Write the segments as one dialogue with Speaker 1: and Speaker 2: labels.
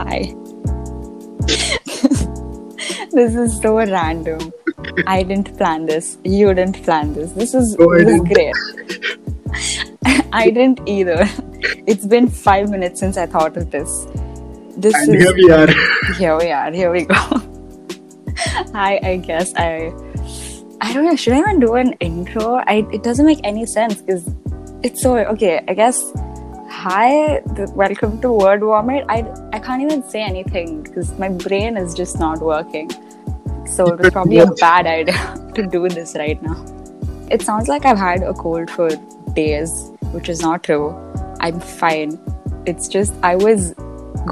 Speaker 1: Hi. this is so random. I didn't plan this. You didn't plan this. This is,
Speaker 2: No,
Speaker 1: this is great. I didn't either. It's been five minutes since I thought of this. This
Speaker 2: And
Speaker 1: is
Speaker 2: here we are.
Speaker 1: here we are. Here we go. Hi, I guess I. I don't know. Should I even do an intro? I, it doesn't make any sense because it's so okay. I guess. Hi, welcome to Word Vomit. I I can't even say anything because my brain is just not working. So it was probably a bad idea to do this right now. It sounds like I've had a cold for days, which is not true. I'm fine. It's just I was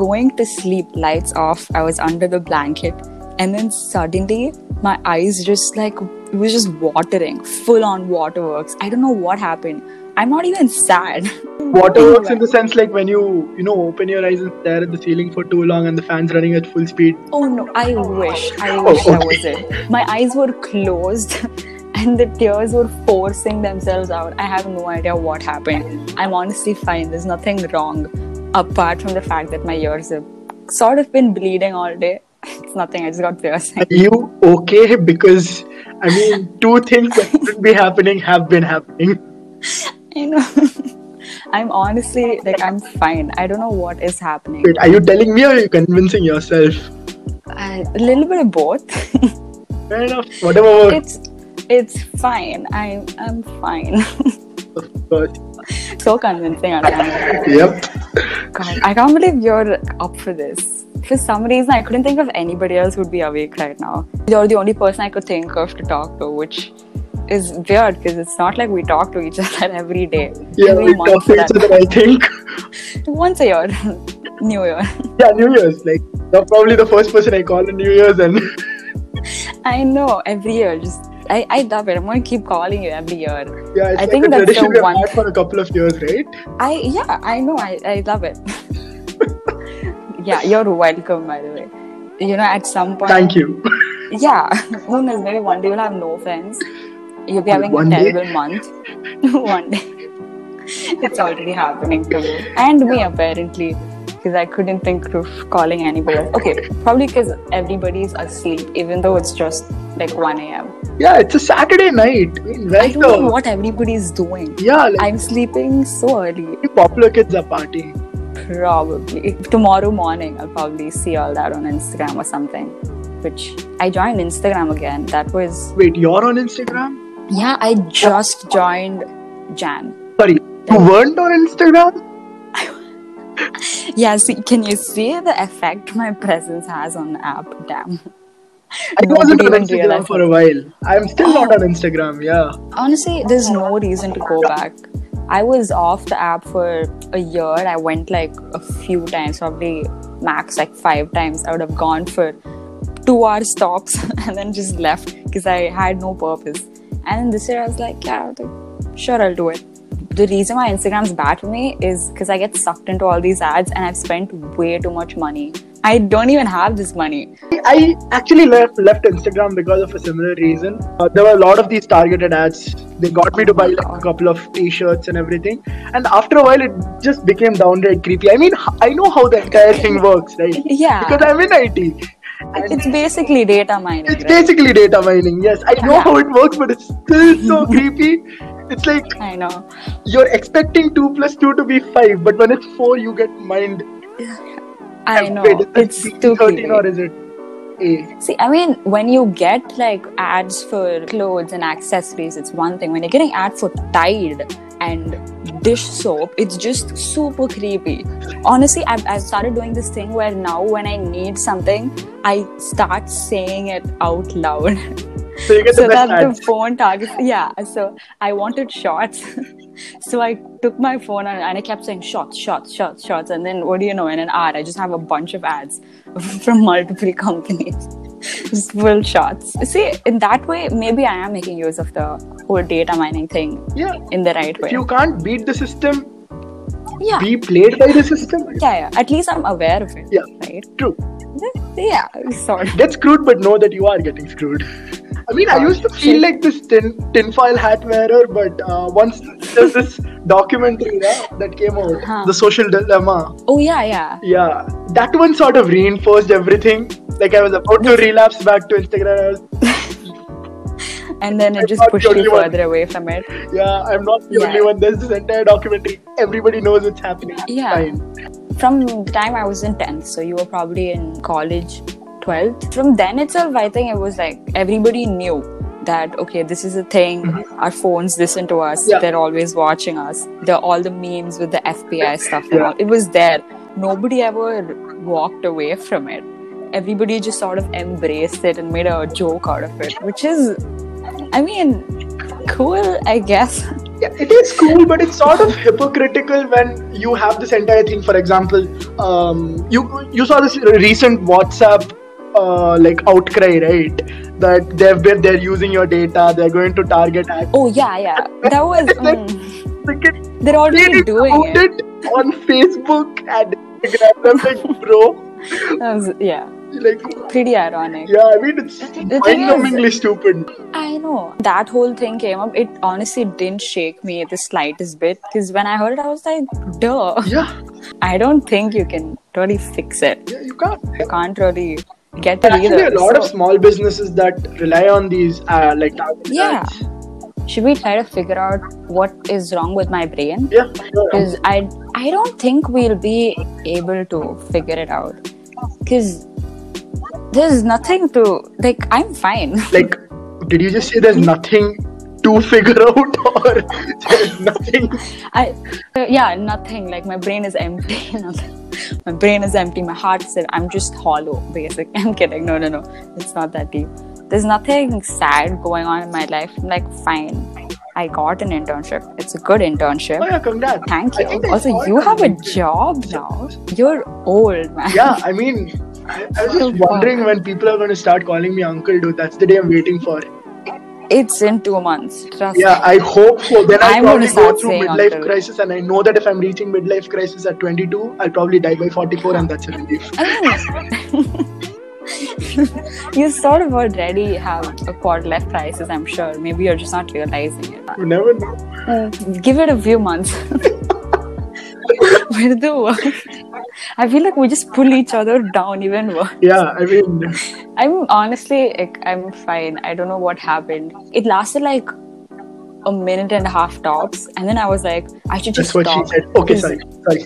Speaker 1: going to sleep, lights off. I was under the blanket, and then suddenly my eyes just like it was just watering, full on waterworks. I don't know what happened. I'm not even sad.
Speaker 2: Waterworks in the sense like when you you know open your eyes and stare at the ceiling for too long and the fan's running at full speed.
Speaker 1: Oh no, I wish. I
Speaker 2: Oh,
Speaker 1: wish that was it. My eyes were closed and the tears were forcing themselves out. I have no idea what happened. I'm honestly fine. There's nothing wrong apart from the fact that my ears have sort of been bleeding all day. It's nothing. I just got piercing.
Speaker 2: Are you okay? Because I mean, two things that shouldn't be happening have been happening.
Speaker 1: I know. I'm honestly like I'm fine. I don't know what is happening.
Speaker 2: Wait, are you telling me or are you convincing yourself?
Speaker 1: A little bit of both.
Speaker 2: Fair enough. Whatever works.
Speaker 1: it's it's fine. I'm I'm fine.
Speaker 2: Of course.
Speaker 1: so convincing.
Speaker 2: Yep.
Speaker 1: God, I can't believe you're up for this. For some reason, I couldn't think of anybody else who'd be awake right now. You're the only person I could think of to talk to, which is weird because it's not like we talk to each other every day.
Speaker 2: Yeah,
Speaker 1: every
Speaker 2: we
Speaker 1: month
Speaker 2: talk to each other, I think.
Speaker 1: Once a year. New Year.
Speaker 2: Yeah, New Year's. Like, you're probably the first person I call in New Year's, and
Speaker 1: I know, every year. Just I, I love it. I'm gonna keep calling you every year.
Speaker 2: yeah,
Speaker 1: I
Speaker 2: like
Speaker 1: think that's the
Speaker 2: tradition we've
Speaker 1: one-
Speaker 2: had for a couple of years, right?
Speaker 1: I yeah, I know, I, I love it. yeah, you're welcome by the way. You know, at some point
Speaker 2: Thank you.
Speaker 1: Yeah, who knows? Maybe one day you'll have no friends. You'll be having
Speaker 2: One
Speaker 1: a
Speaker 2: day?
Speaker 1: terrible month. one day. It's already happening to me. And me, apparently. Because I couldn't think of calling anybody. Okay, probably because everybody's asleep, even though it's just like 1 a.m.
Speaker 2: Yeah, it's a Saturday night. I mean,
Speaker 1: I don't know what everybody's doing.
Speaker 2: yeah, like
Speaker 1: I'm sleeping so early.
Speaker 2: popular kids are partying.
Speaker 1: Probably. Tomorrow morning, I'll probably see all that on Instagram or something. Which I joined Instagram again. That was,
Speaker 2: Wait, you're on Instagram?
Speaker 1: Yeah, I just joined Jan.
Speaker 2: Sorry, you weren't on Instagram?
Speaker 1: Yeah, see, can you see the effect my presence has on the app? Damn.
Speaker 2: I wasn't on Instagram for a while. I'm still not on Instagram. Yeah.
Speaker 1: Honestly, there's no reason to go back. I was off the app for a year. I went like a few times, probably max like five times. I would have gone for two hour stops and then just left because I had no purpose. And then this year I was like, yeah, like, sure, I'll do it. The reason why Instagram's bad for me is because I get sucked into all these ads and I've spent way too much money. I don't even have this money.
Speaker 2: I actually left left Instagram because of a similar reason. Uh, there were a lot of these targeted ads. They got me to buy like a couple of T-shirts and everything. And after a while, it just became downright creepy. I mean, I know how the entire thing works, right?
Speaker 1: Yeah.
Speaker 2: Because I'm in IT.
Speaker 1: It's basically data mining.
Speaker 2: it's
Speaker 1: right?
Speaker 2: basically data mining. Yes, I know
Speaker 1: Yeah.
Speaker 2: how it works, but it's still so creepy. It's like
Speaker 1: I know.
Speaker 2: you're expecting two plus two to be five, but when it's four, you get mined.
Speaker 1: I know. It's too
Speaker 2: thirteen
Speaker 1: creepy.
Speaker 2: or is it
Speaker 1: See, I mean, when you get like ads for clothes and accessories, it's one thing. When you're getting ads for Tide and dish soap, it's just super creepy. Honestly, I've, I've started doing this thing where now when I need something, I start saying it out loud.
Speaker 2: So you get
Speaker 1: so
Speaker 2: the best
Speaker 1: that
Speaker 2: ads.
Speaker 1: the phone targets. Yeah, so I wanted shots. so I took my phone and, and I kept saying shots, shots, shots, shots. And then what do you know? In an hour, I just have a bunch of ads from multiple companies. Just full shots. See, in that way, maybe I am making use of the whole data mining thing
Speaker 2: Yeah.
Speaker 1: in the right way.
Speaker 2: If you can't beat the system,
Speaker 1: yeah.
Speaker 2: be played by the system.
Speaker 1: yeah, yeah. At least I'm aware of it.
Speaker 2: Yeah.
Speaker 1: Right?
Speaker 2: True.
Speaker 1: Yeah, sorry.
Speaker 2: Get screwed, but know that you are getting screwed. I mean, I used to feel like this tin tinfoil hat wearer, but uh, once there's this documentary yeah, that came out,
Speaker 1: Huh.
Speaker 2: The Social Dilemma.
Speaker 1: Oh, yeah, yeah.
Speaker 2: Yeah, that one sort of reinforced everything. Like I was about to relapse back to Instagram.
Speaker 1: And then it
Speaker 2: I'm
Speaker 1: just pushed you
Speaker 2: one.
Speaker 1: further away from it.
Speaker 2: yeah, I'm not the
Speaker 1: Yeah.
Speaker 2: only one. There's this entire documentary. Everybody knows it's happening. It's
Speaker 1: Yeah.
Speaker 2: Fine.
Speaker 1: From the time I was in 10th, so you were probably in college 12th. From then itself, I think it was like everybody knew that okay, this is a thing. Our phones listen to us.
Speaker 2: Mm-hmm. Yeah.
Speaker 1: They're always watching us. The all the memes with the FBI stuff and
Speaker 2: Yeah.
Speaker 1: all. It was there. Nobody ever walked away from it. Everybody just sort of embraced it and made a joke out of it, which is, I mean, cool, I guess.
Speaker 2: Yeah, it is cool, but it's sort of hypocritical when you have this entire thing. For example, um, you you saw this recent WhatsApp uh, like outcry, right? That they've been they're using your data, they're going to target ads.
Speaker 1: Oh yeah, yeah. That was. mm,
Speaker 2: Freaking
Speaker 1: they're already doing it.
Speaker 2: it on Facebook and Instagram. Like, bro,
Speaker 1: was, yeah,
Speaker 2: like,
Speaker 1: pretty ironic.
Speaker 2: yeah, I mean, it's mind-numbingly stupid.
Speaker 1: I know that whole thing came up. It honestly didn't shake me the slightest bit because when I heard it, I was like, "Duh!"
Speaker 2: Yeah,
Speaker 1: I don't think you can really fix it.
Speaker 2: yeah, you can't.
Speaker 1: You can't really get it
Speaker 2: Actually,
Speaker 1: either.
Speaker 2: a lot of small businesses that rely on these uh, like
Speaker 1: Yeah.
Speaker 2: ads.
Speaker 1: should we try to figure out what is wrong with my brain?
Speaker 2: Yeah.
Speaker 1: Because I I don't think we'll be able to figure it out. Because there's nothing to like. I'm fine.
Speaker 2: like did you just say there's nothing to figure out or there's nothing
Speaker 1: I uh, yeah, nothing. Like my brain is empty. nothing. My brain is empty. My heart is. I'm just hollow. Basic. I'm kidding. No, no, no. It's not that deep. There's nothing sad going on in my life. I'm like fine. I got an internship. It's a good internship.
Speaker 2: oh yeah congrats
Speaker 1: Thank you. Also, you have a job now. You're old, man.
Speaker 2: yeah i mean I, I was just wondering when people are going to start calling me uncle dude that's the day i'm waiting for
Speaker 1: It's in two months. Trust
Speaker 2: yeah
Speaker 1: me.
Speaker 2: i hope so then i'll
Speaker 1: I'm
Speaker 2: probably go through midlife
Speaker 1: uncle.
Speaker 2: crisis and i know that if i'm reaching midlife crisis at 22 i'll probably die by 44 and that's a relief
Speaker 1: you sort of already have a quarter life crisis, I'm sure. Maybe you're just not realizing it.
Speaker 2: you never know
Speaker 1: Mm, Give it a few months. We'll do work. I feel like we just pull each other down even worse.
Speaker 2: yeah i mean
Speaker 1: I'm honestly, like, I'm fine. I don't know what happened. It lasted like a minute and a half tops, and then I was like, I should just
Speaker 2: that's what she
Speaker 1: stop.
Speaker 2: said okay sorry sorry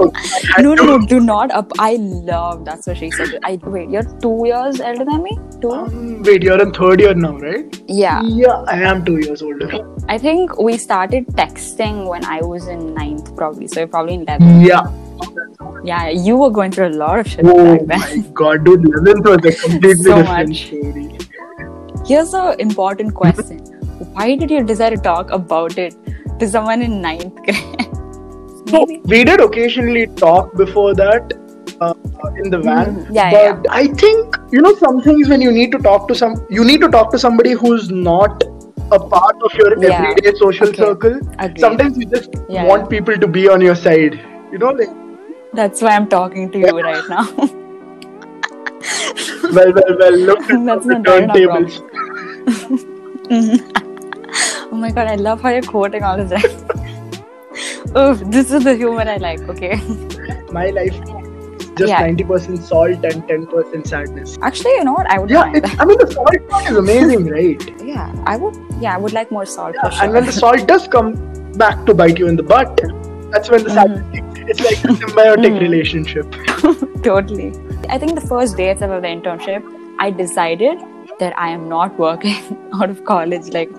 Speaker 2: okay,
Speaker 1: No, no, no, do not up. I love that's what she said. I wait, you're two years elder than me? Two?
Speaker 2: Um, wait you're in third year now right
Speaker 1: Yeah.
Speaker 2: yeah i am two years older
Speaker 1: I think we started texting when I was in ninth, probably. So you're probably in 11th.
Speaker 2: yeah
Speaker 1: Yeah, you were going through a lot of shit
Speaker 2: Oh
Speaker 1: back then.
Speaker 2: my god, dude, 11th was a completely
Speaker 1: So
Speaker 2: different
Speaker 1: much.
Speaker 2: story.
Speaker 1: Here's an important question Why did you decide to talk about it to someone in ninth grade?
Speaker 2: So, we did occasionally talk before that uh, in the van.
Speaker 1: Mm, yeah,
Speaker 2: but I think, you know, some things when you need to talk to some, you need to talk to somebody who's not a part of your
Speaker 1: Yeah.
Speaker 2: everyday social
Speaker 1: Okay.
Speaker 2: circle.
Speaker 1: Agreed.
Speaker 2: Sometimes you just
Speaker 1: Yeah,
Speaker 2: want
Speaker 1: yeah.
Speaker 2: people to be on your side. You know, like,
Speaker 1: That's why I'm talking to you right now.
Speaker 2: well, well, well, look at
Speaker 1: That's
Speaker 2: the
Speaker 1: not right now,
Speaker 2: turntables.
Speaker 1: Oh my god, I love how you're quoting all of that. Oof, this is the humor I like, okay?
Speaker 2: My life just
Speaker 1: Yeah.
Speaker 2: 90% salt and 10% sadness.
Speaker 1: Actually, you know what? I would
Speaker 2: Yeah, I mean, the salt part is amazing, right?
Speaker 1: Yeah, I would. Yeah, I would like more salt for sure.
Speaker 2: And when the salt does come back to bite you in the butt, that's when the
Speaker 1: Mm-hmm.
Speaker 2: sadness. It's like a symbiotic relationship.
Speaker 1: totally. I think the first day of the internship, I decided that I am not working out of college. Like,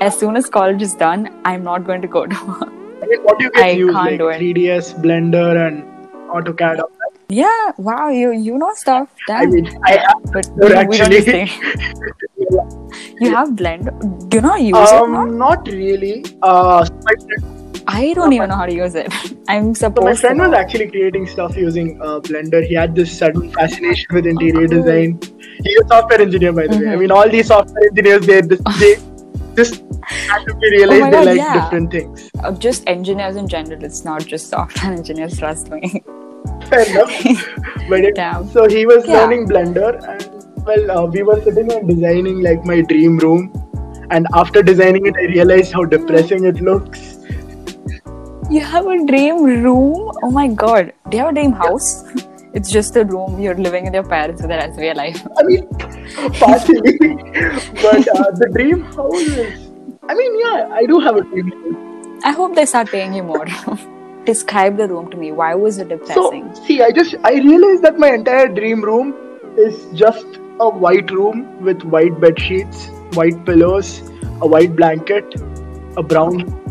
Speaker 1: as soon as college is done, I'm not going to go to work.
Speaker 2: I mean, what do you get
Speaker 1: I
Speaker 2: used
Speaker 1: can't
Speaker 2: like
Speaker 1: do it.
Speaker 2: 3ds, Blender, and AutoCAD?
Speaker 1: Yeah, wow, you you know stuff. Damn.
Speaker 2: I mean, I have
Speaker 1: but
Speaker 2: no,
Speaker 1: we, we don't. You have Blender. Do you know use it now?
Speaker 2: um, not really. Uh, so my friend,
Speaker 1: I don't even know how to use it. I'm
Speaker 2: so
Speaker 1: supposed
Speaker 2: my friend was actually creating stuff using uh, Blender. He had this sudden fascination with interior
Speaker 1: Oh.
Speaker 2: design. He's a software engineer, by the way. I
Speaker 1: Mhm.
Speaker 2: mean, all these software engineers, they they just be realized
Speaker 1: Oh
Speaker 2: they like
Speaker 1: yeah.
Speaker 2: different things.
Speaker 1: Uh, just engineers in general. It's not just software engineers. Trust me.
Speaker 2: Fair enough. but it, so he was
Speaker 1: Yeah.
Speaker 2: learning Blender, and well, uh, we were sitting and designing like my dream room. And after designing it, I realized how depressing it looks.
Speaker 1: You have a dream room? Oh my god. Do you have a dream house? It's just a room you're living with your parents for the rest of your life.
Speaker 2: I mean, partially, but uh, the dream house is. I mean, yeah, I do have a dream house.
Speaker 1: I hope they start paying you more. Describe the room to me. Why was it depressing?
Speaker 2: So, see, I just I realized that my entire dream room is just a white room with white bed sheets, white pillows, a white blanket, a brown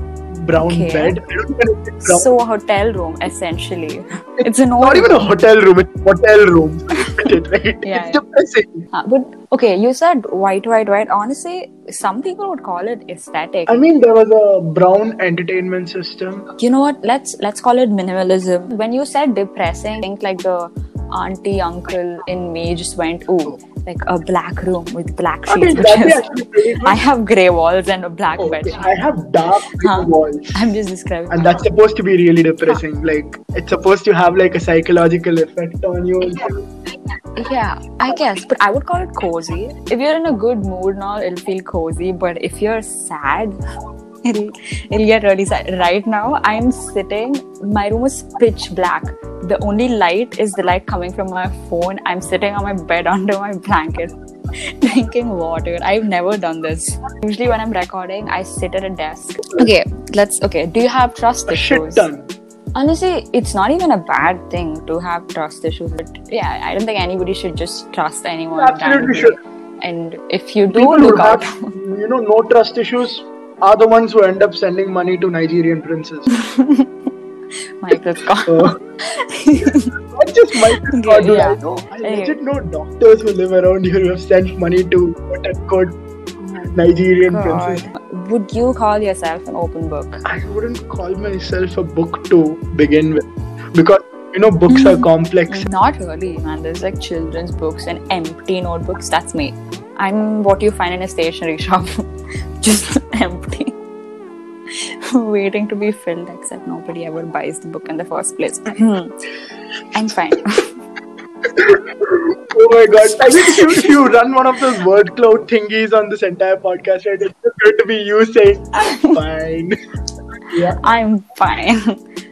Speaker 2: brown
Speaker 1: Okay.
Speaker 2: bed. I don't know it's brown.
Speaker 1: so a hotel room, essentially. It's an
Speaker 2: not
Speaker 1: old
Speaker 2: even a hotel room, it's a hotel room. right?
Speaker 1: Yeah,
Speaker 2: it's
Speaker 1: yeah.
Speaker 2: depressing.
Speaker 1: Uh, but okay, you said white, white, white. Honestly, some people would call it aesthetic.
Speaker 2: I mean, there was a brown entertainment system.
Speaker 1: you know what? Let's let's call it minimalism. When you said depressing, I think like the auntie uncle in me just went, ooh, like a black room with black sheets.
Speaker 2: mean,
Speaker 1: which
Speaker 2: that'd be
Speaker 1: is-
Speaker 2: actually pretty good.
Speaker 1: I have grey walls and a black bed.
Speaker 2: I have dark
Speaker 1: Huh.
Speaker 2: walls.
Speaker 1: I'm just describing.
Speaker 2: And that's supposed to be really depressing. Like, it's supposed to have like a psychological effect on you.
Speaker 1: Yeah, I guess, but I would call it cozy. If you're in a good mood now, it'll feel cozy. But if you're sad, it'll, it'll get really sad. Right now, I'm sitting, my room is pitch black. The only light is the light coming from my phone. I'm sitting on my bed under my blanket, drinking water. I've never done this. Usually, when I'm recording, I sit at a desk. Okay, let's, okay, do you have trust issues? Honestly, it's not even a bad thing to have trust issues. But yeah, I don't think anybody should just trust anyone.
Speaker 2: Absolutely should.
Speaker 1: And if you do,
Speaker 2: People
Speaker 1: look out.
Speaker 2: have, you know, no trust issues are the ones who end up sending money to Nigerian princes.
Speaker 1: Michael Scott.
Speaker 2: Not just Michael Scott,
Speaker 1: yeah.
Speaker 2: I know. I legit know doctors who live around here who have sent money to quote unquote Nigerian princes.
Speaker 1: Would you call yourself an open book?
Speaker 2: I wouldn't call myself a book to begin with because you know books are hmm. complex.
Speaker 1: Not really, man. There's like children's books and empty notebooks. That's me. I'm what you find in a stationery shop. Just empty. Waiting to be filled, except nobody ever buys the book in the first place. I'm fine.
Speaker 2: Oh my god! I think you, you run one of those word cloud thingies on this entire podcast, right, it's just going to be you saying "I'm fine." yeah.
Speaker 1: I'm fine.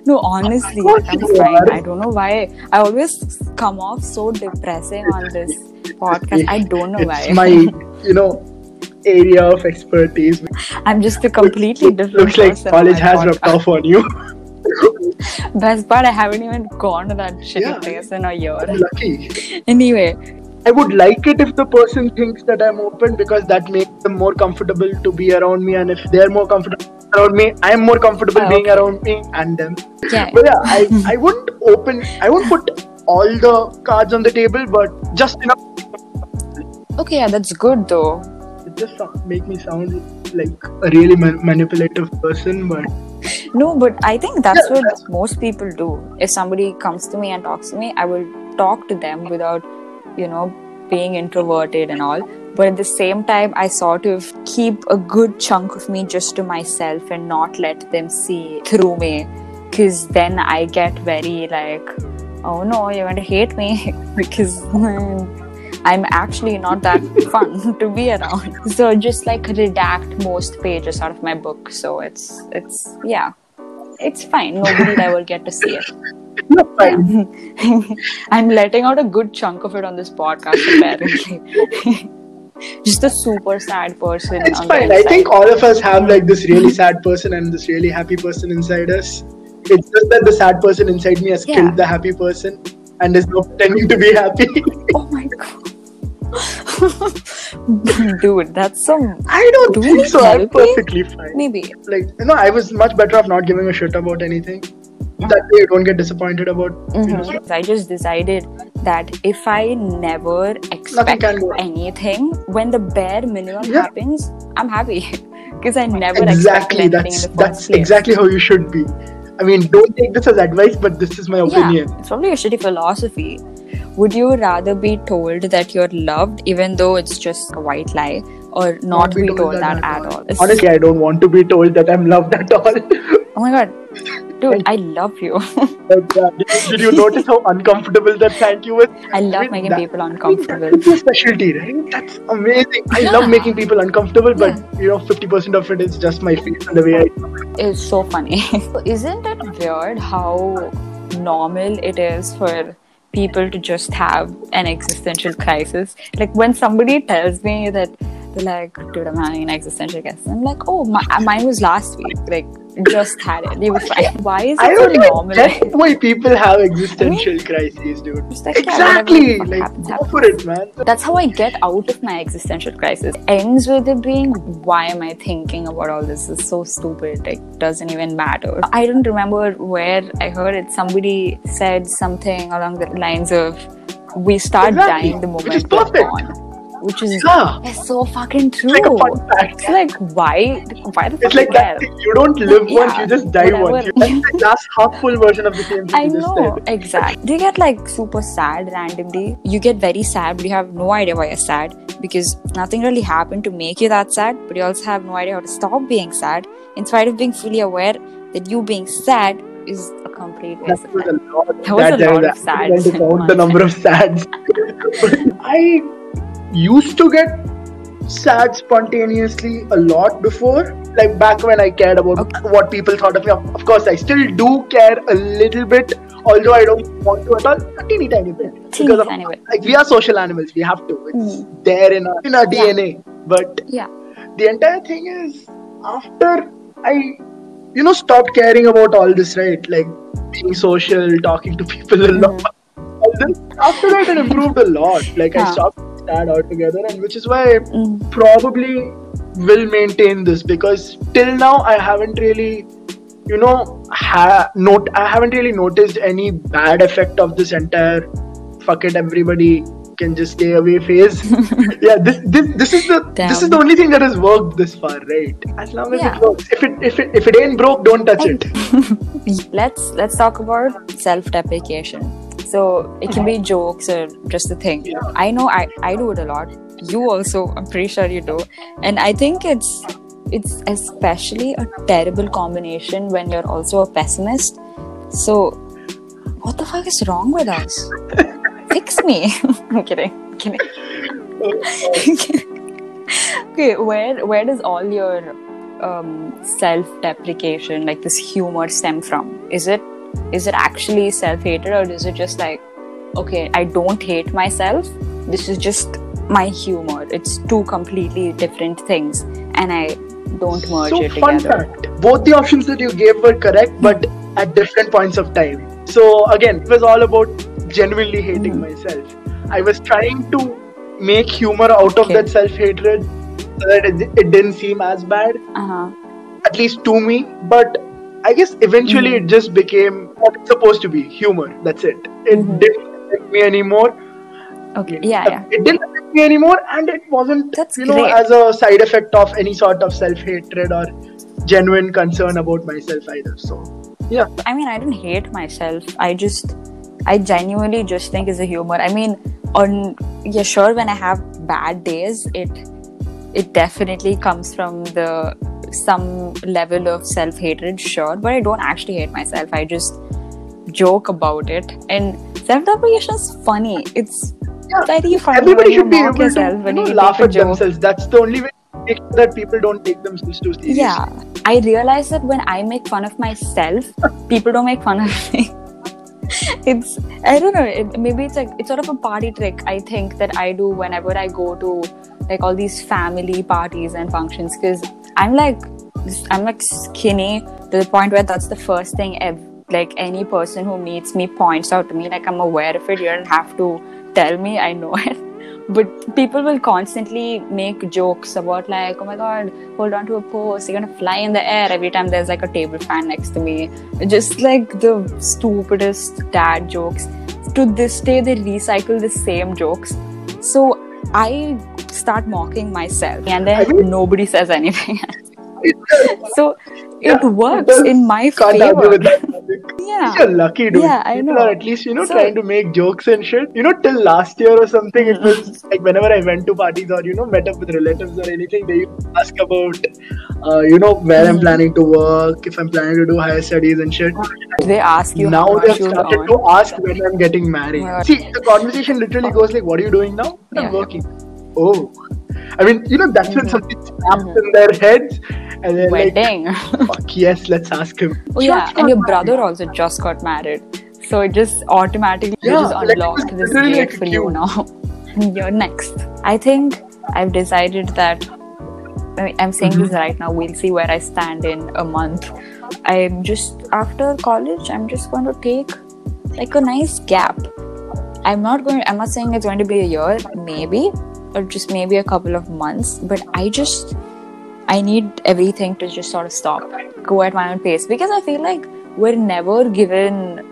Speaker 1: No, honestly, I'm fine. I don't know why. I always come off so depressing on this podcast. I don't know why.
Speaker 2: My, you know, area of expertise.
Speaker 1: I'm just a completely different
Speaker 2: Looks like college has rubbed off on you.
Speaker 1: Best part, I haven't even gone to that shitty
Speaker 2: Yeah.
Speaker 1: place in a year.
Speaker 2: I'm lucky.
Speaker 1: Anyway,
Speaker 2: I would like it if the person thinks that I'm open because that makes them more comfortable to be around me, and if they're more comfortable around me, I'm more comfortable
Speaker 1: Oh,
Speaker 2: being
Speaker 1: okay.
Speaker 2: around me and them.
Speaker 1: yeah.
Speaker 2: But yeah, I, I wouldn't open, I won't put all the cards on the table, but just enough
Speaker 1: Okay, yeah, that's good though.
Speaker 2: Just make me sound like a really man- manipulative person. But
Speaker 1: No, but I think that's
Speaker 2: Yeah,
Speaker 1: what
Speaker 2: that's-
Speaker 1: most people do. If somebody comes to me and talks to me, I will talk to them without, you know, being introverted and all. But at the same time, I sort of keep a good chunk of me just to myself and not let them see through me. Because then I get very like, oh no, you're going to hate me because I'm actually not that fun to be around. So just like redact most pages out of my book. So it's it's yeah, it's fine. Nobody'll ever get to see it.
Speaker 2: no, fine.
Speaker 1: I'm letting out a good chunk of it on this podcast apparently. just a super sad person.
Speaker 2: It's fine. I think all of us have like this really sad person and this really happy person inside us. It's just that the sad person inside me has
Speaker 1: Yeah.
Speaker 2: killed the happy person and is now pretending to be happy.
Speaker 1: Oh my god. Dude, that's some
Speaker 2: I don't
Speaker 1: Do we
Speaker 2: think so. I'm perfectly fine.
Speaker 1: maybe.
Speaker 2: Like, you know, I was much better off not giving a shit about anything. That way you don't get disappointed about mm-hmm. you know.
Speaker 1: I just decided that if I never expect anything, when the bare minimum
Speaker 2: Yeah.
Speaker 1: happens, I'm happy because I never
Speaker 2: Exactly.
Speaker 1: anything
Speaker 2: That's
Speaker 1: in the first
Speaker 2: that's
Speaker 1: place.
Speaker 2: exactly how you should be. I mean, don't take this as advice, but this is my opinion.
Speaker 1: Yeah, it's probably a shitty philosophy. Would you rather be told that you're loved, even though it's just a white lie, or not, be, told, that, at all? It's-
Speaker 2: Honestly, I don't want to be told that I'm loved at all.
Speaker 1: oh my god, Dude, I love you.
Speaker 2: Uh, did, did you notice how uncomfortable that thank you was?
Speaker 1: I love
Speaker 2: mean,
Speaker 1: making
Speaker 2: that-
Speaker 1: people uncomfortable.
Speaker 2: That's your specialty, right? That's amazing. I love making people uncomfortable, but you know, 50% of it is just my face and the way I.
Speaker 1: It's so funny. Isn't it weird how normal it is for people to just have an existential crisis? Like when somebody tells me that they're like, dude, I'm having an existential crisis. I'm like, oh, my, mine was last week. Like, just had it. You were fine. Why is
Speaker 2: I
Speaker 1: it so
Speaker 2: don't even
Speaker 1: normal?
Speaker 2: get why people have existential crises, dude.
Speaker 1: Like,
Speaker 2: exactly.
Speaker 1: fuck
Speaker 2: Like,
Speaker 1: happens,
Speaker 2: go
Speaker 1: happens.
Speaker 2: for it, man.
Speaker 1: That's how I get out of my existential crisis. Ends with it being, why am I thinking about all this? It's so stupid. Like, doesn't even matter. I don't remember where I heard it. Somebody said something along the lines of, we start
Speaker 2: Exactly.
Speaker 1: dying the moment we're born. Which is
Speaker 2: Yeah.
Speaker 1: it's so fucking true.
Speaker 2: It's like a fun fact.
Speaker 1: It's like, why? Why the fuck
Speaker 2: It's like
Speaker 1: you
Speaker 2: that thing. You don't live once, you just die
Speaker 1: whatever.
Speaker 2: once. You, that's the last half full version of the same thing
Speaker 1: I know, exactly. Do you get like super sad randomly? You get very sad, but you have no idea why you're sad because nothing really happened to make you that sad, but you also have no idea how to stop being sad, in spite of being fully aware that you being sad is a complete waste
Speaker 2: That was a lot.
Speaker 1: That was a lot of sads
Speaker 2: to count the number of sads. I used to get sad spontaneously a lot before. Like back when I cared about
Speaker 1: Okay.
Speaker 2: what people thought of me. Of of course, I still do care a little bit, although I don't want to at all. A teeny tiny bit.
Speaker 1: Teeny
Speaker 2: because of,
Speaker 1: tiny bit.
Speaker 2: like we are social animals, we have to. It's
Speaker 1: Mm.
Speaker 2: there in our in our
Speaker 1: Yeah.
Speaker 2: DNA. But
Speaker 1: Yeah.
Speaker 2: the entire thing is after I, you know, stopped caring about all this, right? Like being social, talking to people a lot. All this, after that, it improved a lot. Like I stopped sad altogether, and which is why I
Speaker 1: Mm.
Speaker 2: probably will maintain this because till now I haven't really, you know, ha- note I haven't really noticed any bad effect of this entire fuck it everybody can just stay away phase. yeah, this this this is the this is the only thing that has worked this far, right? As long as
Speaker 1: Yeah.
Speaker 2: it works. If it if it if it ain't broke, don't touch it.
Speaker 1: let's let's talk about self-deprecation so it can be jokes or just a thing.
Speaker 2: Yeah.
Speaker 1: i know i i do it a lot. You also i'm pretty sure you do. And i think it's it's especially a terrible combination when you're also a pessimist. So what the fuck is wrong with us? Fix me. I'm kidding. I'm kidding. Okay where where does all your um, self-deprecation like this humor stem from? Is it is it actually self-hatred or is it just like okay i don't hate myself? This is just my humor. It's two completely different things and i don't merge
Speaker 2: so
Speaker 1: it
Speaker 2: fun
Speaker 1: together.
Speaker 2: fact both the options that you gave were correct but at different points of time. So again it was all about genuinely hating
Speaker 1: Mhm.
Speaker 2: myself. I was trying to make humor out of
Speaker 1: Okay.
Speaker 2: that self-hatred so that it, it didn't seem as bad.
Speaker 1: Uh-huh.
Speaker 2: At least to me but i guess eventually
Speaker 1: Mhm.
Speaker 2: it just became what it's supposed to be humor that's it it
Speaker 1: Mhm.
Speaker 2: didn't affect me anymore
Speaker 1: okay yeah yeah
Speaker 2: it didn't affect me anymore and it wasn't
Speaker 1: That's
Speaker 2: you know
Speaker 1: great.
Speaker 2: as a side effect of any sort of self-hatred or genuine concern about myself either so yeah
Speaker 1: I mean, I don't hate myself. I just, I genuinely just think it's a humor. I mean, on yeah, sure, when I have bad days, it, it definitely comes from the some level of self hatred, sure. But I don't actually hate myself. I just joke about it, and self deprecation is funny. It's
Speaker 2: yeah
Speaker 1: very funny.
Speaker 2: everybody should be able to
Speaker 1: yourself
Speaker 2: you know, laugh at themselves that's the only way to make sure that people don't take themselves too seriously
Speaker 1: Yeah, I realize that when I make fun of myself, people don't make fun of me. it's I don't know. It, maybe it's like it's sort of a party trick. I think that I do whenever I go to like all these family parties and functions because I'm like I'm like skinny to the point where that's the first thing ev- like any person who meets me points out to me like I'm aware of it. You don't have to tell me. I know it. But people will constantly make jokes about like oh my god hold on to a post you're gonna fly in the air. Every time there's like a table fan next to me. Just like the stupidest dad jokes. To this day they recycle the same jokes. So i start mocking myself and then nobody says anything so
Speaker 2: Yeah,
Speaker 1: it works
Speaker 2: does-
Speaker 1: in my favor
Speaker 2: with that logic.
Speaker 1: Yeah.
Speaker 2: You're lucky, dude.
Speaker 1: Yeah, I
Speaker 2: People
Speaker 1: know.
Speaker 2: are at least, you know,
Speaker 1: So-
Speaker 2: trying to make jokes and shit. You know, till last year or something, it was like whenever I went to parties or, you know, met up with relatives or anything, they ask about, uh, you know, where I'm
Speaker 1: Mhm.
Speaker 2: planning to work, if I'm planning to do higher studies and shit.
Speaker 1: They ask you
Speaker 2: now they've started to ask when I'm getting married.
Speaker 1: Yeah.
Speaker 2: See, the conversation literally goes like, "What are you doing now?" I'm working. Oh, I mean, you know, that's when
Speaker 1: Mhm.
Speaker 2: something snaps in their heads, and they're
Speaker 1: Wedding.
Speaker 2: like, "Fuck yes, let's ask him."
Speaker 1: oh yeah, and your
Speaker 2: got
Speaker 1: brother
Speaker 2: married.
Speaker 1: also just got married, so it just automatically
Speaker 2: Yeah,
Speaker 1: just unlocked
Speaker 2: was
Speaker 1: this gate
Speaker 2: like
Speaker 1: for you now. You're next. I think I've decided that. I mean, I'm saying
Speaker 2: Mm-hmm.
Speaker 1: this right now. We'll see where I stand in a month. I'm just after college. I'm just going to take like a nice gap. I'm not going. I'm not saying it's going to be a year, maybe, or just maybe a couple of months. But I just, I need everything to just sort of stop, go at my own pace because I feel like we're never given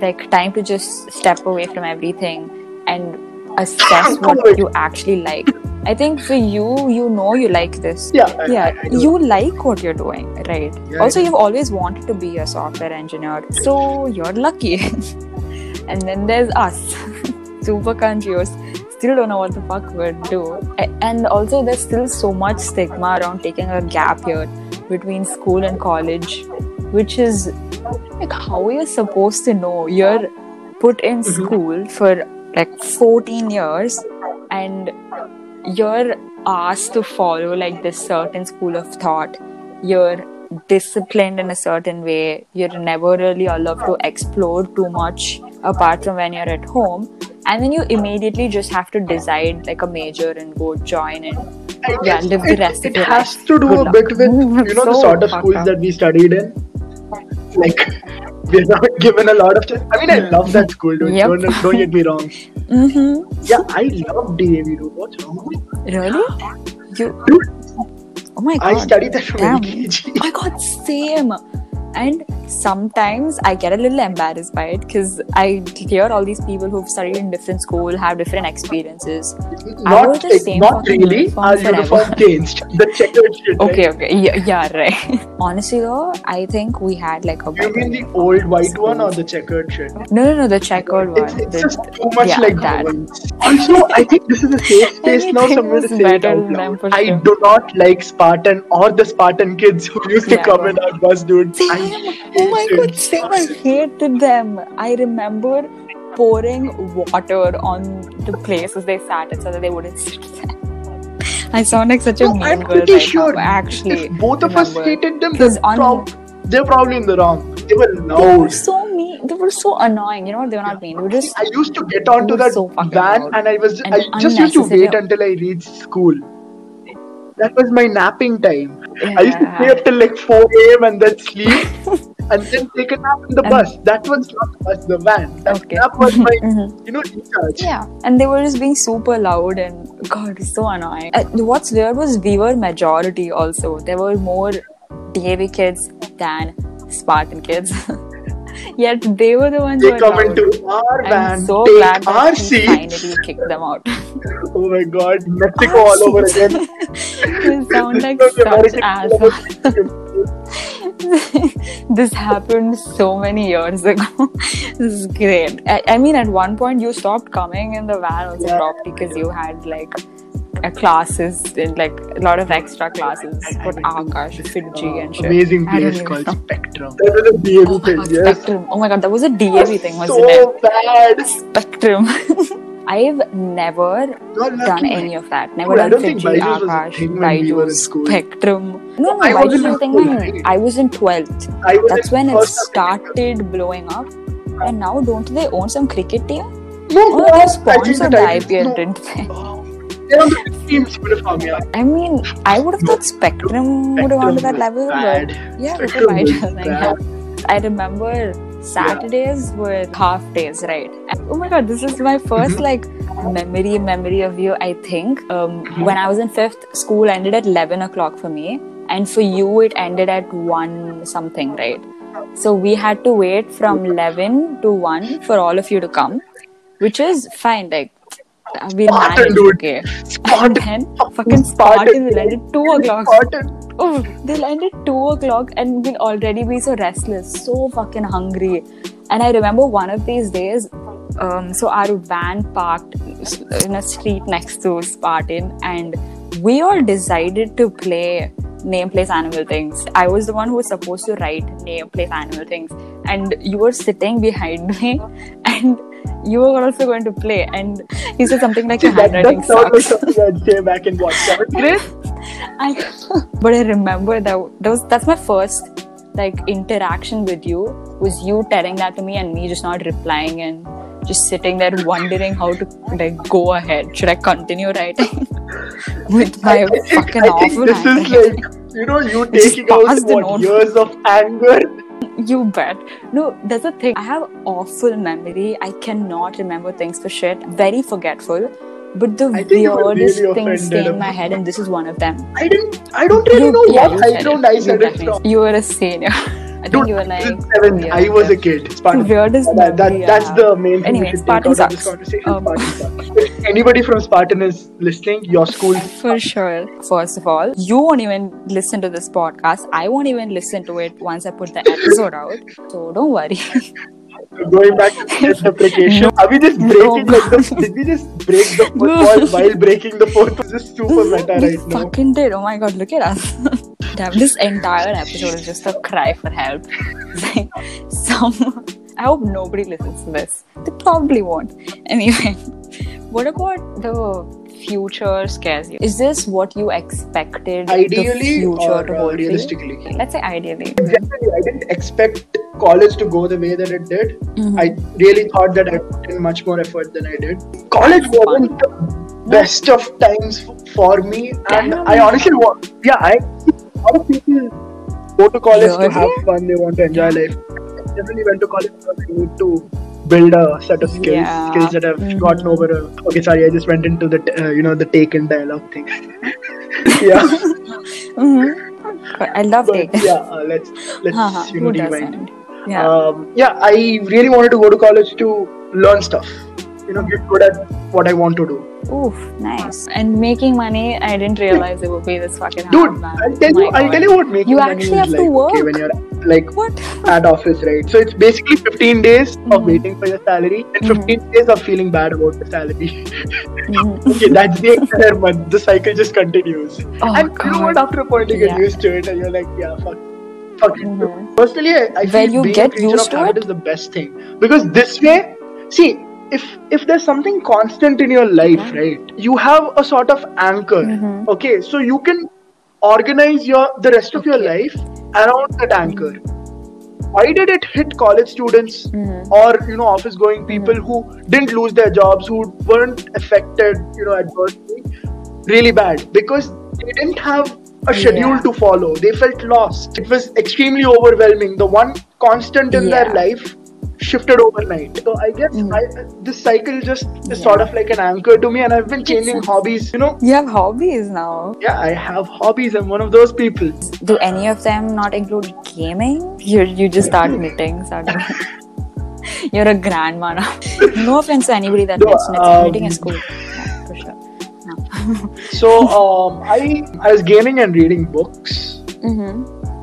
Speaker 1: like time to just step away from everything and assess what you actually like. I think for you, you know you like this.
Speaker 2: Yeah, I-
Speaker 1: yeah,
Speaker 2: I- I
Speaker 1: you like what you're doing, right?
Speaker 2: Yeah,
Speaker 1: also, you've always wanted to be a software engineer, so you're lucky. and then there's us, super confused, still don't know what the fuck we're do. And also, there's still so much stigma around taking a gap year between school and college, which is like how are you supposed to know you're put in
Speaker 2: Mm-hmm.
Speaker 1: school for like 14 years and you're asked to follow like this certain school of thought you're disciplined in a certain way you're never really allowed to explore too much apart from when you're at home and then you immediately just have to decide like a major and go join and yeah
Speaker 2: guess
Speaker 1: live the rest
Speaker 2: it
Speaker 1: of your It
Speaker 2: has
Speaker 1: life
Speaker 2: to do
Speaker 1: Good
Speaker 2: a
Speaker 1: luck.
Speaker 2: bit with you know the sort of schools
Speaker 1: up.
Speaker 2: that we studied in. Like we're not given a lot of chance. I mean, I love that school, dude.
Speaker 1: Yep.
Speaker 2: Don't, don't get me wrong.
Speaker 1: mm-hmm.
Speaker 2: Yeah, I love DAV, dude. What's wrong with you?
Speaker 1: really you
Speaker 2: Dude,
Speaker 1: oh my god
Speaker 2: I studied that from
Speaker 1: Damn.
Speaker 2: LKG.
Speaker 1: Oh my god, same. And sometimes I get a little embarrassed by it because I hear all these people who've studied in different school have different experiences.
Speaker 2: Not,
Speaker 1: the same
Speaker 2: not really.
Speaker 1: uniform
Speaker 2: Our
Speaker 1: forever.
Speaker 2: uniform changed. The checkered shit.
Speaker 1: Okay,
Speaker 2: right?
Speaker 1: okay, yeah, yeah, right. Honestly, though, I think we had like a.
Speaker 2: You mean the old
Speaker 1: in
Speaker 2: one or the checkered shit?
Speaker 1: No, no, no, the checkered one.
Speaker 2: It's, it's
Speaker 1: The-
Speaker 2: just too much
Speaker 1: yeah,
Speaker 2: like
Speaker 1: that.
Speaker 2: Also, I think this is a safe space now, so I'm going to say it out loud. I
Speaker 1: sure.
Speaker 2: do not like Spartan or the Spartan kids who used to
Speaker 1: Yeah,
Speaker 2: come in our bus, dude. I
Speaker 1: Oh my god, same. I hated them. I remember pouring water on the places they sat at so that they wouldn't sit there. I sound like such a
Speaker 2: No,
Speaker 1: mean
Speaker 2: I'm pretty
Speaker 1: right
Speaker 2: sure
Speaker 1: now, actually.
Speaker 2: if both of us hated them. they're,
Speaker 1: on-
Speaker 2: prob- they're probably in the wrong. They were
Speaker 1: They were so mean. They were so annoying. You know what? They were not mean. They were just.
Speaker 2: I used to get onto that
Speaker 1: so
Speaker 2: van
Speaker 1: loud
Speaker 2: and I was
Speaker 1: and
Speaker 2: I just used to wait until I reached school. That was my napping time. I used to stay up till like 4 a.m. and then sleep and then take a nap in the
Speaker 1: And-
Speaker 2: bus. That was not the bus, the van. That
Speaker 1: Okay.
Speaker 2: nap was my,
Speaker 1: Mhm.
Speaker 2: you know, recharge.
Speaker 1: Yeah, and they were just being super loud and God, it was so annoying. Uh, what's weird was we were majority also. There were more DAV kids than Spartan kids. Yet they were the ones
Speaker 2: They
Speaker 1: who
Speaker 2: come into our van,
Speaker 1: so
Speaker 2: take
Speaker 1: glad
Speaker 2: our
Speaker 1: that
Speaker 2: seats.
Speaker 1: finally kicked them out.
Speaker 2: Oh my god, Mexico
Speaker 1: Our
Speaker 2: all over again.
Speaker 1: sound
Speaker 2: This
Speaker 1: like such this happened so many years ago. this is great. I, I mean, at one point you stopped coming in the van also
Speaker 2: Yeah.
Speaker 1: because you had like uh, classes and like a lot of extra classes for Akash, FIITJEE, and shit.
Speaker 2: Amazing place called
Speaker 1: know.
Speaker 2: Spectrum. That was a DAV
Speaker 1: Oh my
Speaker 2: thing,
Speaker 1: god,
Speaker 2: yes.
Speaker 1: Spectrum. Oh my god, that was a DAV thing, wasn't
Speaker 2: so
Speaker 1: it?
Speaker 2: bad.
Speaker 1: Spectrum. I've never done
Speaker 2: man.
Speaker 1: any of that. Never
Speaker 2: Dude, I
Speaker 1: done FIITJEE,
Speaker 2: Byju's was
Speaker 1: Akash,
Speaker 2: thing we were in
Speaker 1: Byju's,
Speaker 2: school.
Speaker 1: Spectrum. No, no,
Speaker 2: I was
Speaker 1: Byju's
Speaker 2: in
Speaker 1: thing when
Speaker 2: right?
Speaker 1: I was in 12th.
Speaker 2: I was
Speaker 1: That's
Speaker 2: in
Speaker 1: when it
Speaker 2: first
Speaker 1: started blowing up. And now, don't they own some cricket team?
Speaker 2: No,
Speaker 1: Oh,
Speaker 2: no,
Speaker 1: they
Speaker 2: I think
Speaker 1: sponsored the
Speaker 2: Titans-
Speaker 1: IPL,
Speaker 2: no.
Speaker 1: didn't they?
Speaker 2: They're on the team's uniform, yeah.
Speaker 1: I mean, I would have thought Spectrum would have gone to that level,
Speaker 2: was
Speaker 1: but yeah,
Speaker 2: Spectrum was
Speaker 1: Like, yeah. I remember Saturdays were half days, right? And- oh my god, this is my 1st
Speaker 2: Mm-hmm.
Speaker 1: like memory memory of you. I think um, when I was in fifth, school ended at eleven o'clock for me, and for you it ended at one something, right? So we had to wait from eleven to one for all of you to come, which is fine. Like we
Speaker 2: Spartan, dude.
Speaker 1: okay.
Speaker 2: Spartan.
Speaker 1: And then fucking Spartan end at two o'clock.
Speaker 2: Spartan.
Speaker 1: Oh, they'll end at two o'clock and we'll already be so restless, so fucking hungry. And I remember one of these days, um, so our van parked in a street next to Spartan, and we all decided to play name place animal things. I was the one who was supposed to write name place animal things, and you were sitting behind me, and you were also going to play. And he said something like your handwriting
Speaker 2: like
Speaker 1: sucks.
Speaker 2: something I'd say back in WhatsApp.
Speaker 1: I, but I remember that, that was that's my first like interaction with you was you telling that to me and me just not replying and just sitting there wondering how to like go ahead. Should I continue writing with my
Speaker 2: I think,
Speaker 1: fucking
Speaker 2: I
Speaker 1: awful
Speaker 2: think this is like, you know, you taking out what years of anger.
Speaker 1: You bet. No, there's a thing. I have awful memory. I cannot remember things for shit. Very forgetful. But the
Speaker 2: I think you were
Speaker 1: weirdest
Speaker 2: really
Speaker 1: things stay in my head, and this is one of them.
Speaker 2: I didn't. I don't really know
Speaker 1: yeah,
Speaker 2: what
Speaker 1: you
Speaker 2: high ground. I
Speaker 1: You
Speaker 2: said it from.
Speaker 1: You were a senior. I think
Speaker 2: Dude,
Speaker 1: you were like
Speaker 2: seven.
Speaker 1: yeah,
Speaker 2: I was a kid. Spartan.
Speaker 1: Weirdest
Speaker 2: That, that,
Speaker 1: memory
Speaker 2: that's the main thing
Speaker 1: Anyway, Spartan
Speaker 2: of this
Speaker 1: sucks. Um,
Speaker 2: Spartan sucks. Anybody from Spartan is listening, your school.
Speaker 1: For sure. First of all, you won't even listen to this podcast. I won't even listen to it once I put the episode out. So don't worry.
Speaker 2: Going back to self-deprecation. Are we just
Speaker 1: No.
Speaker 2: breaking like the? Did we just break the fourth
Speaker 1: No.
Speaker 2: wall while breaking the fourth? wall? This is super meta
Speaker 1: we
Speaker 2: right now.
Speaker 1: fucking did. Oh my god, look at us. Damn, this entire episode is just a cry for help. Like some. I hope nobody listens to this. They probably won't. Anyway, what about the future scares you? Is this what you expected the
Speaker 2: Ideally
Speaker 1: future
Speaker 2: or
Speaker 1: to
Speaker 2: uh,
Speaker 1: hold for you?
Speaker 2: realistically?
Speaker 1: Let's say ideally.
Speaker 2: Generally, I didn't expect college to go the way that it did.
Speaker 1: Mhm.
Speaker 2: I really thought that I put in much more effort than I did. College wasn't the best of times for me, and
Speaker 1: Damn.
Speaker 2: I honestly want. Yeah, I. A lot of people go to college to have fun. They want to enjoy life. I generally went to college because I need to build a set of skills,
Speaker 1: Yeah.
Speaker 2: skills that I've
Speaker 1: Mhm.
Speaker 2: gotten over. A, okay, sorry, I just went into the uh, you know the taken dialogue thing. yeah,
Speaker 1: Mhm. I love
Speaker 2: but
Speaker 1: taking.
Speaker 2: yeah, uh, let's let's
Speaker 1: Haha,
Speaker 2: you know rewind.
Speaker 1: Yeah.
Speaker 2: um, yeah, I really wanted to go to college to learn stuff. You know, get good at what I want to do.
Speaker 1: Oof, nice. And making money, I didn't realize it would be this fucking hard,
Speaker 2: Dude. I'll tell
Speaker 1: Oh
Speaker 2: you, I'll tell you what making
Speaker 1: You
Speaker 2: money
Speaker 1: actually
Speaker 2: is
Speaker 1: have to
Speaker 2: like. Okay,
Speaker 1: work.
Speaker 2: when you're like
Speaker 1: What?
Speaker 2: at office, right? So it's basically 15 days of
Speaker 1: Mhm.
Speaker 2: waiting for your salary and
Speaker 1: Mhm.
Speaker 2: 15 days of feeling bad about the salary.
Speaker 1: Mhm.
Speaker 2: okay, that's the entire month. The cycle just continues.
Speaker 1: Oh,
Speaker 2: and you know what? After a point, you get
Speaker 1: yeah.
Speaker 2: used to it, and you're like, yeah, fuck, fuck it.
Speaker 1: Mhm.
Speaker 2: Personally, I, I feel
Speaker 1: you
Speaker 2: being
Speaker 1: get
Speaker 2: a creature
Speaker 1: used
Speaker 2: of
Speaker 1: to
Speaker 2: habit
Speaker 1: it-
Speaker 2: is the best thing because this way, see, if if there's something constant in your life, right, you have a sort of anchor.
Speaker 1: Mhm.
Speaker 2: Okay, so you can organize your the rest of your life around that anchor. Why did it hit college students
Speaker 1: Mhm.
Speaker 2: or you know office going people who didn't lose their jobs, who weren't affected, you know, adversely, really bad? Because they didn't have a schedule
Speaker 1: Yeah.
Speaker 2: to follow. They felt lost. It was extremely overwhelming. The one constant in their life shifted overnight. So I guess
Speaker 1: Mhm.
Speaker 2: I, this cycle just is
Speaker 1: Yeah.
Speaker 2: sort of like an anchor to me, and I've been changing hobbies. You know,
Speaker 1: You have hobbies now.
Speaker 2: yeah, I have hobbies. I'm one of those people.
Speaker 1: Do any of them not include gaming? You you just start knitting suddenly. You're a grandma now. No offense to anybody that
Speaker 2: No,
Speaker 1: knits.
Speaker 2: um,
Speaker 1: knitting is cool. Yeah, for sure. No.
Speaker 2: So um, I I was gaming and reading books.
Speaker 1: mm-hmm.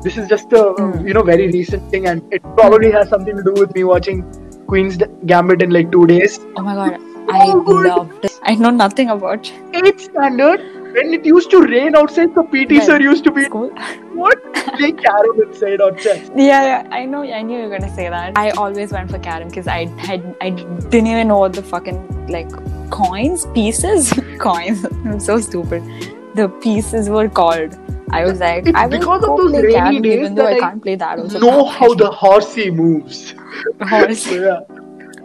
Speaker 2: This is just a
Speaker 1: Mm.
Speaker 2: you know very recent thing, and it probably has something to do with me watching Queen's Gambit in like two days.
Speaker 1: Oh my god, I
Speaker 2: Oh,
Speaker 1: loved it. I know nothing about
Speaker 2: Eighth standard, when it used to rain outside, the PT
Speaker 1: Well,
Speaker 2: sir used to be
Speaker 1: school.
Speaker 2: what play carom inside or chess.
Speaker 1: Yeah, yeah, I know. I knew you were gonna say that. I always went for carom because I had I didn't even know what the fucking like coins pieces coins. I'm so stupid. The pieces were called. I was like,
Speaker 2: It's
Speaker 1: I will
Speaker 2: because of those rainy days
Speaker 1: even though
Speaker 2: that
Speaker 1: I
Speaker 2: I
Speaker 1: can't play that. Also,
Speaker 2: Know how the horsey moves.
Speaker 1: horse.
Speaker 2: Yeah,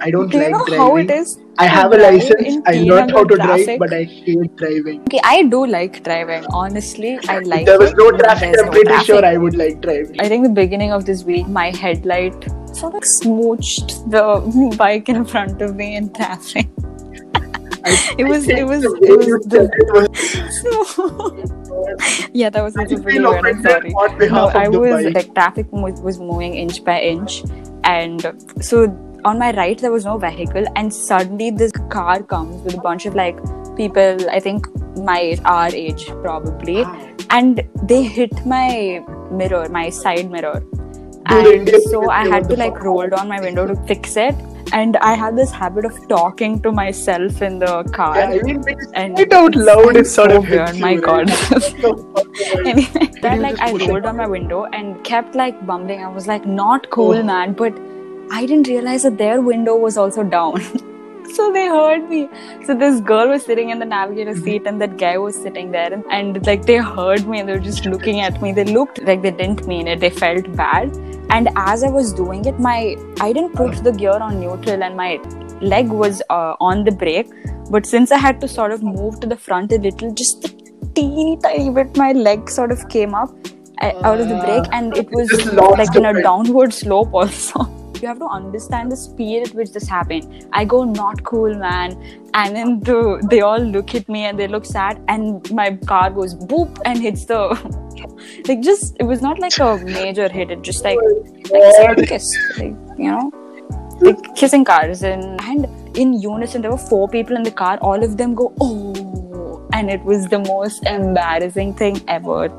Speaker 2: I don't
Speaker 1: Do you
Speaker 2: like
Speaker 1: know
Speaker 2: driving.
Speaker 1: how it is?
Speaker 2: I have a license. I learned how to
Speaker 1: T-Nagar
Speaker 2: drive, but I hate driving.
Speaker 1: Okay, I do like driving. Honestly, I like.
Speaker 2: there was no traffic, I'm
Speaker 1: no
Speaker 2: pretty
Speaker 1: traffic.
Speaker 2: sure I would like driving.
Speaker 1: I think the beginning of this week, my headlight sort of smooched the bike in front of me in traffic. It was, it was, it was the. yeah, that was also pretty weird. I'm sorry. No, I was like traffic was, moving inch by inch, and so on my right there was no vehicle, and suddenly this car comes with a bunch of like people. I think my our age probably, and they hit my mirror, my side mirror.
Speaker 2: Dude,
Speaker 1: And so I had to like roll down my window to fix it. And I had this habit of talking to myself in the car.
Speaker 2: Yeah, I mean,
Speaker 1: And
Speaker 2: it out loud,
Speaker 1: it's
Speaker 2: it sort
Speaker 1: so
Speaker 2: of hits
Speaker 1: weird, my God.
Speaker 2: right? What the fuck, right?
Speaker 1: anyway, then like I rolled down my window and kept like bumbling. I was like, not oh. cool,
Speaker 2: Oh.
Speaker 1: man. But I didn't realize that their window was also down. so they heard me. So this girl was sitting in the navigator seat and that guy was sitting there and, and like they heard me and they were just looking at me. They looked like they didn't mean it. They felt bad. And as I was doing it, my I didn't put the gear on neutral and my leg was uh, on the brake. But since I had to sort of move to the front a little, just a teeny tiny bit, my leg sort of came up uh, out of the brake and it was like in a downward slope also. You have to understand the speed at which this happened. I go, not cool, man. And then the, they all look at me and they look sad, and my car goes boop and hits the. like, just, it was not like a major hit, it just like, like a kiss. Like, you know? Like kissing cars. And, and in unison, there were four people in the car, all of them go, oh. And it was the most embarrassing thing ever.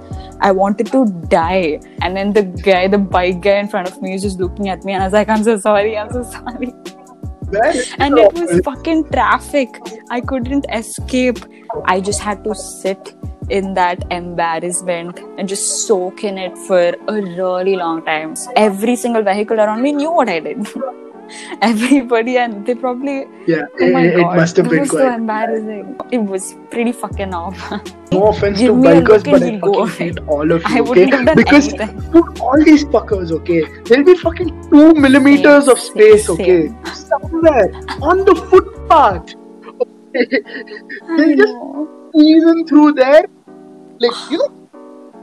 Speaker 1: I wanted to die. And then the guy, the bike guy in front of me, was just looking at me, and I was like, I'm so sorry, I'm so sorry. And it was fucking traffic. I couldn't escape. I just had to sit in that embarrassment and just soak in it for a really long time. Every single vehicle around me knew what I did. Everybody, and they probably,
Speaker 2: Yeah,
Speaker 1: oh my
Speaker 2: it, it must have been
Speaker 1: so embarrassing. It was pretty fucking off.
Speaker 2: No offense
Speaker 1: Give
Speaker 2: to bikers, but I fucking hate all of you. Okay? because dude, all these fuckers, okay, there'll be fucking two millimeters
Speaker 1: Same,
Speaker 2: of space,
Speaker 1: same,
Speaker 2: okay, somewhere on the footpath. Okay, they'll just squeeze in through there, like you know,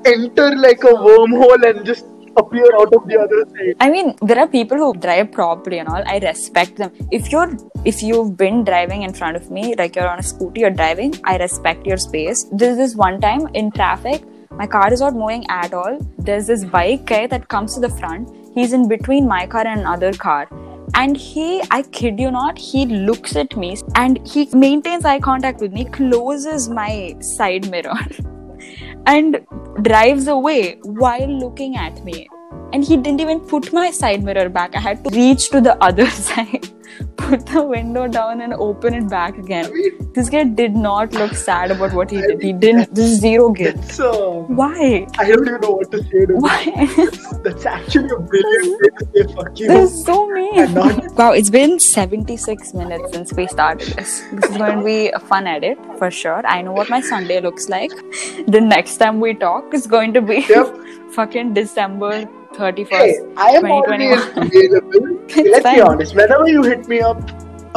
Speaker 2: enter like a wormhole and just appear out of the other side.
Speaker 1: I mean, there are people who drive properly and all. I respect them. If you're, if you've been driving in front of me, like you're on a scooter, you're driving, I respect your space. There's this one time in traffic, my car is not moving at all. There's this bike guy that comes to the front. He's in between my car and another car. And he, I kid you not, he looks at me and he maintains eye contact with me, closes my side mirror. and drives away while looking at me. And he didn't even put my side mirror back. I had to reach to the other side, put the window down, and open it back again. This guy did not look sad about what he did. He didn't. This is zero guilt.
Speaker 2: Uh,
Speaker 1: Why?
Speaker 2: I don't even know what to say to
Speaker 1: Why?
Speaker 2: this. That's actually a brilliant way to say fuck you.
Speaker 1: this is so mean.
Speaker 2: Not-
Speaker 1: Wow, it's been 76 minutes since we started this. This is going to be a fun edit for sure. I know what my Sunday looks like. The next time we talk is going to be
Speaker 2: Yep.
Speaker 1: fucking December 31st.
Speaker 2: Hey, I am always available. Let's be honest. Whenever you hit me up,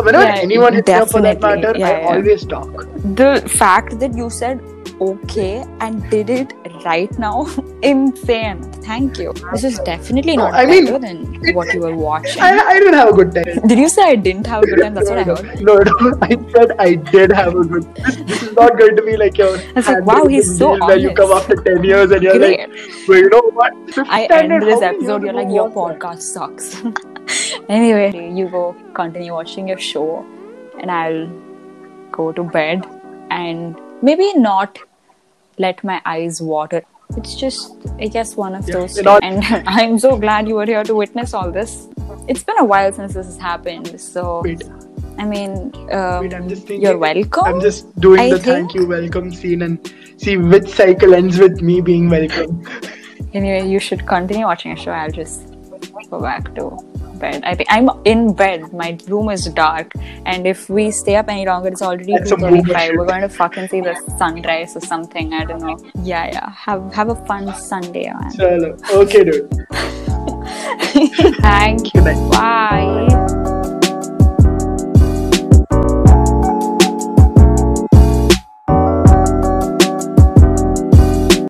Speaker 2: whenever
Speaker 1: Yeah,
Speaker 2: anyone hits me up for that matter,
Speaker 1: Yeah,
Speaker 2: I always talk.
Speaker 1: the fact that you said okay and did it right now insane thank you this is definitely
Speaker 2: No,
Speaker 1: not
Speaker 2: I mean,
Speaker 1: better than what you were watching
Speaker 2: I, I didn't have a good time.
Speaker 1: did you say i didn't have a good time that's what i
Speaker 2: no,
Speaker 1: heard
Speaker 2: no, no, I said I did have a good. This, this is not going to be like your.
Speaker 1: was like, wow, he's so
Speaker 2: deal Where you come after ten years and you're
Speaker 1: Great.
Speaker 2: like, well, you know what?
Speaker 1: I
Speaker 2: standard,
Speaker 1: end this
Speaker 2: how
Speaker 1: episode you're like your
Speaker 2: was that?
Speaker 1: podcast sucks anyway you go continue watching your show and i'll go to bed and maybe not let my eyes water it's just i guess one of
Speaker 2: Yeah,
Speaker 1: those two. and i'm so glad you were here to witness all this it's been a while since this has happened so
Speaker 2: Wait,
Speaker 1: i mean um,
Speaker 2: wait, I'm just thinking.
Speaker 1: you're welcome
Speaker 2: I'm just doing
Speaker 1: I
Speaker 2: the
Speaker 1: think-
Speaker 2: thank you, welcome scene and see which cycle ends with me being welcome.
Speaker 1: anyway you should continue watching a show i'll just go back to bed. I think i'm in bed. My room is dark. And if we stay up any longer it's already
Speaker 2: That's
Speaker 1: 2.35 we're going to fucking see the sunrise or something. I don't know. Yeah yeah. Have have a fun sunday man.
Speaker 2: Chalo. Okay, dude.
Speaker 1: thank you.
Speaker 2: Night.
Speaker 1: bye